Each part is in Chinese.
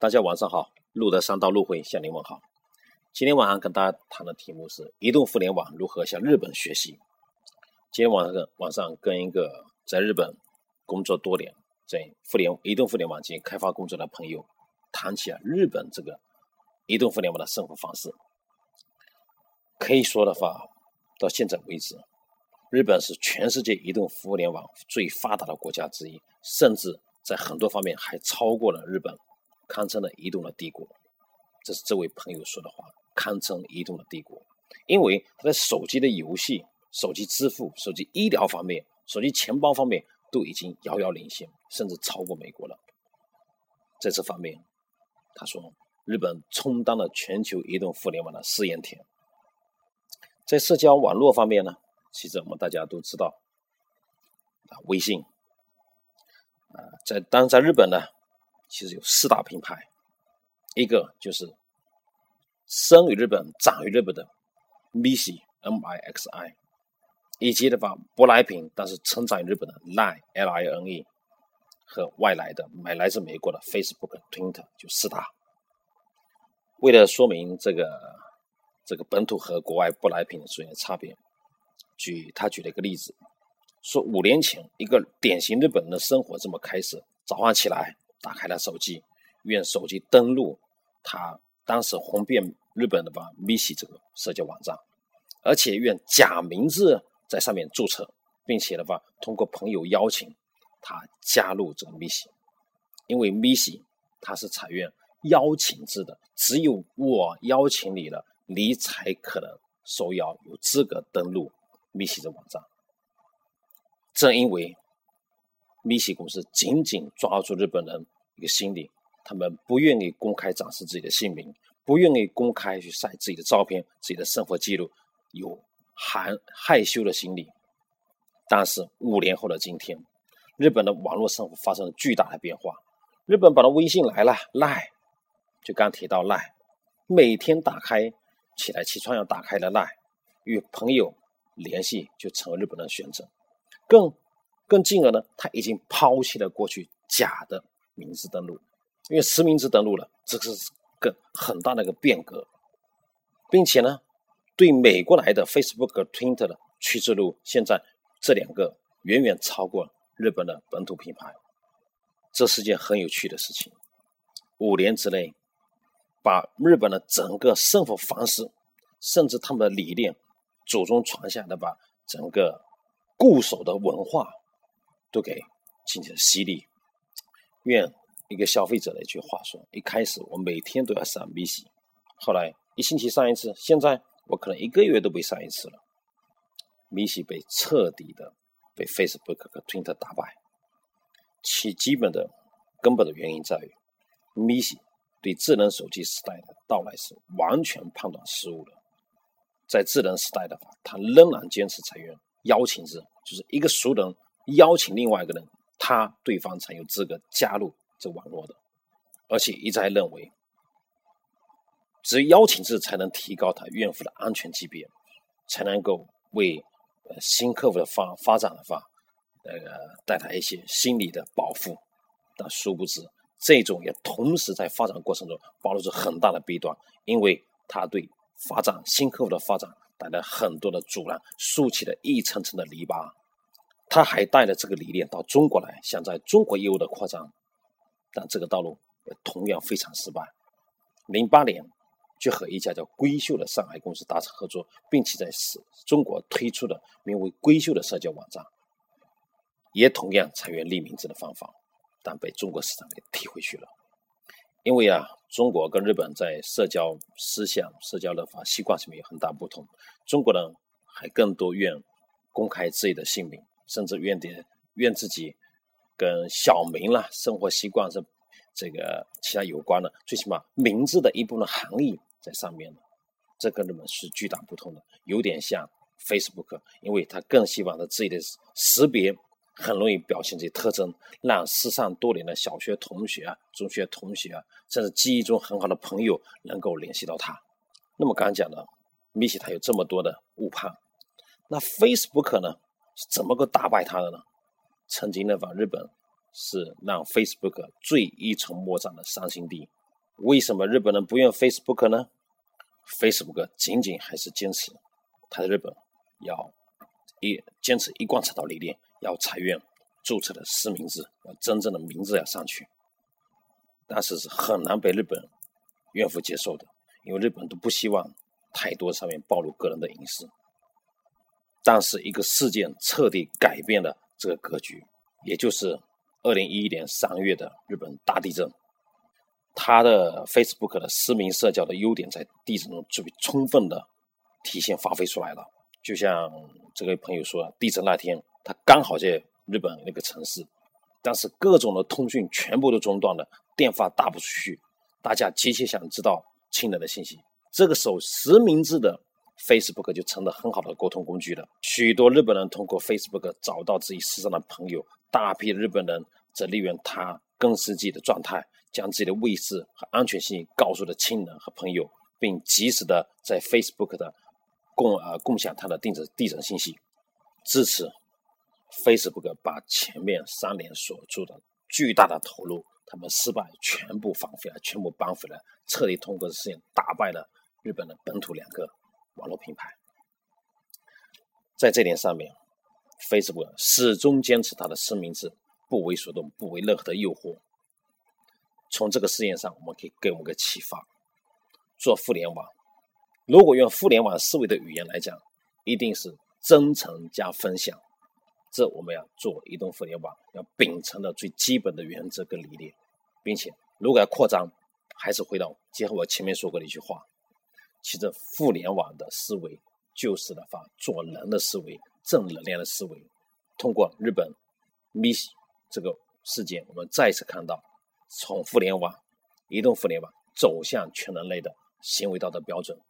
大家晚上好，路德三道路会向您问好。今天晚上跟大家谈的题目是移动互联网如何向日本学习。今天晚上晚上跟一个在日本工作多年，在互联移动互联网进行开发工作的朋友谈起了日本这个移动互联网的生活方式。可以说的话，到现在为止。日本是全世界移动互联网最发达的国家之一，甚至在很多方面还超过了日本，堪称的移动的帝国。这是这位朋友说的话，堪称移动的帝国。因为他在手机的游戏、手机支付、手机医疗方面、手机钱包方面都已经遥遥领先，甚至超过美国了。在这方面，他说日本充当了全球移动互联网的试验田。在社交网络方面呢？其实我们大家都知道，啊，微信，啊，在当在日本呢，其实有四大品牌，一个就是生于日本、长于日本的 Mixi M I X I，以及的话舶来品，但是成长于日本的 Line L I N E，和外来的买来自美国的 Facebook、Twitter，就四大。为了说明这个这个本土和国外舶来品之间的差别。举他举了一个例子，说五年前一个典型日本人的生活这么开始：早上起来打开了手机，用手机登录他当时红遍日本的吧 m i s i 这个社交网站，而且用假名字在上面注册，并且的话通过朋友邀请他加入这个 m i s i 因为 m i s i 它是采用邀请制的，只有我邀请你了，你才可能受邀有资格登录。密西的网站，正因为密西公司紧紧抓住日本人一个心理，他们不愿意公开展示自己的姓名，不愿意公开去晒自己的照片、自己的生活记录，有含害羞的心理。但是五年后的今天，日本的网络生活发生了巨大的变化。日本把的微信来了，赖，就刚提到赖，每天打开起来起床要打开的赖，与朋友。联系就成为日本人的选择，更更进而呢，他已经抛弃了过去假的名字登录，因为实名制登录了，这是个很大的一个变革，并且呢，对美国来的 Facebook、Twitter 的趋之路，现在这两个远远超过日本的本土品牌，这是件很有趣的事情。五年之内，把日本的整个生活方式，甚至他们的理念。祖宗传下的把整个固守的文化都给进行了洗礼。愿一个消费者的一句话说：一开始我每天都要上米西，后来一星期上一次，现在我可能一个月都被上一次了。米西被彻底的被 Facebook 和 Twitter 打败，其基本的根本的原因在于米西对智能手机时代的到来是完全判断失误的。在智能时代的话，他仍然坚持采用邀请制，就是一个熟人邀请另外一个人，他对方才有资格加入这网络的，而且一再认为，只有邀请制才能提高他用户的安全级别，才能够为呃新客户的发发展的话，呃带来一些心理的保护。但殊不知，这种也同时在发展过程中暴露出很大的弊端，因为他对。发展新客户的发展带来很多的阻拦，竖起了一层层的篱笆。他还带了这个理念到中国来，想在中国业务的扩张，但这个道路同样非常失败。零八年就和一家叫闺秀的上海公司达成合作，并且在中国推出了名为“闺秀”的社交网站，也同样采用匿名制的方法，但被中国市场给踢回去了。因为啊，中国跟日本在社交思想、社交的法习惯上面有很大不同。中国人还更多愿公开自己的姓名，甚至愿点愿自己跟小名啦、生活习惯是这个其他有关的，最起码名字的一部分含义在上面的，这跟你们是巨大不同的，有点像 Facebook，因为他更希望他自己的识别。很容易表现这些特征，让失散多年的小学同学啊、中学同学啊，甚至记忆中很好的朋友能够联系到他。那么刚刚讲的，米奇他有这么多的误判，那 Facebook 呢是怎么个打败他的呢？曾经呢，把日本是让 Facebook 最一筹莫展的伤心地，为什么日本人不用 Facebook 呢？Facebook 仅仅还是坚持他在日本要一坚持一贯这套理念，要裁员注册的实名制，真正的名字要上去。但是是很难被日本怨妇接受的，因为日本都不希望太多上面暴露个人的隐私。但是一个事件彻底改变了这个格局，也就是二零一一年三月的日本大地震。他的 Facebook 的实名社交的优点在地震中最充分的体现发挥出来了。就像这位朋友说，地震那天他刚好在日本那个城市，但是各种的通讯全部都中断了，电话打不出去，大家急切想知道亲人的信息。这个时候实名制的 Facebook 就成了很好的沟通工具了。许多日本人通过 Facebook 找到自己失踪的朋友，大批日本人则利用他更实际的状态。将自己的位置和安全信息告诉了亲人和朋友，并及时的在 Facebook 的共呃共享他的地址地址信息。至此，Facebook 把前面三年所做的巨大的投入，他们失败全部放回了，全部搬回了，彻底通过事件打败了日本的本土两个网络品牌。在这点上面，Facebook 始终坚持它的实名制，不为所动，不为任何的诱惑。从这个事件上，我们可以给我们个启发：做互联网，如果用互联网思维的语言来讲，一定是真诚加分享。这我们要做移动互联网要秉承的最基本的原则跟理念，并且如果要扩张，还是回到结合我前面说过的一句话：其实互联网的思维就是的话，做人的思维，正能量的思维。通过日本 Miss 这个事件，我们再次看到。从互联网、移动互联网走向全人类的行为道德标准，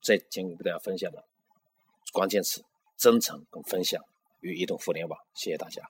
这今天给大家分享的关键词：真诚跟分享与移动互联网。谢谢大家。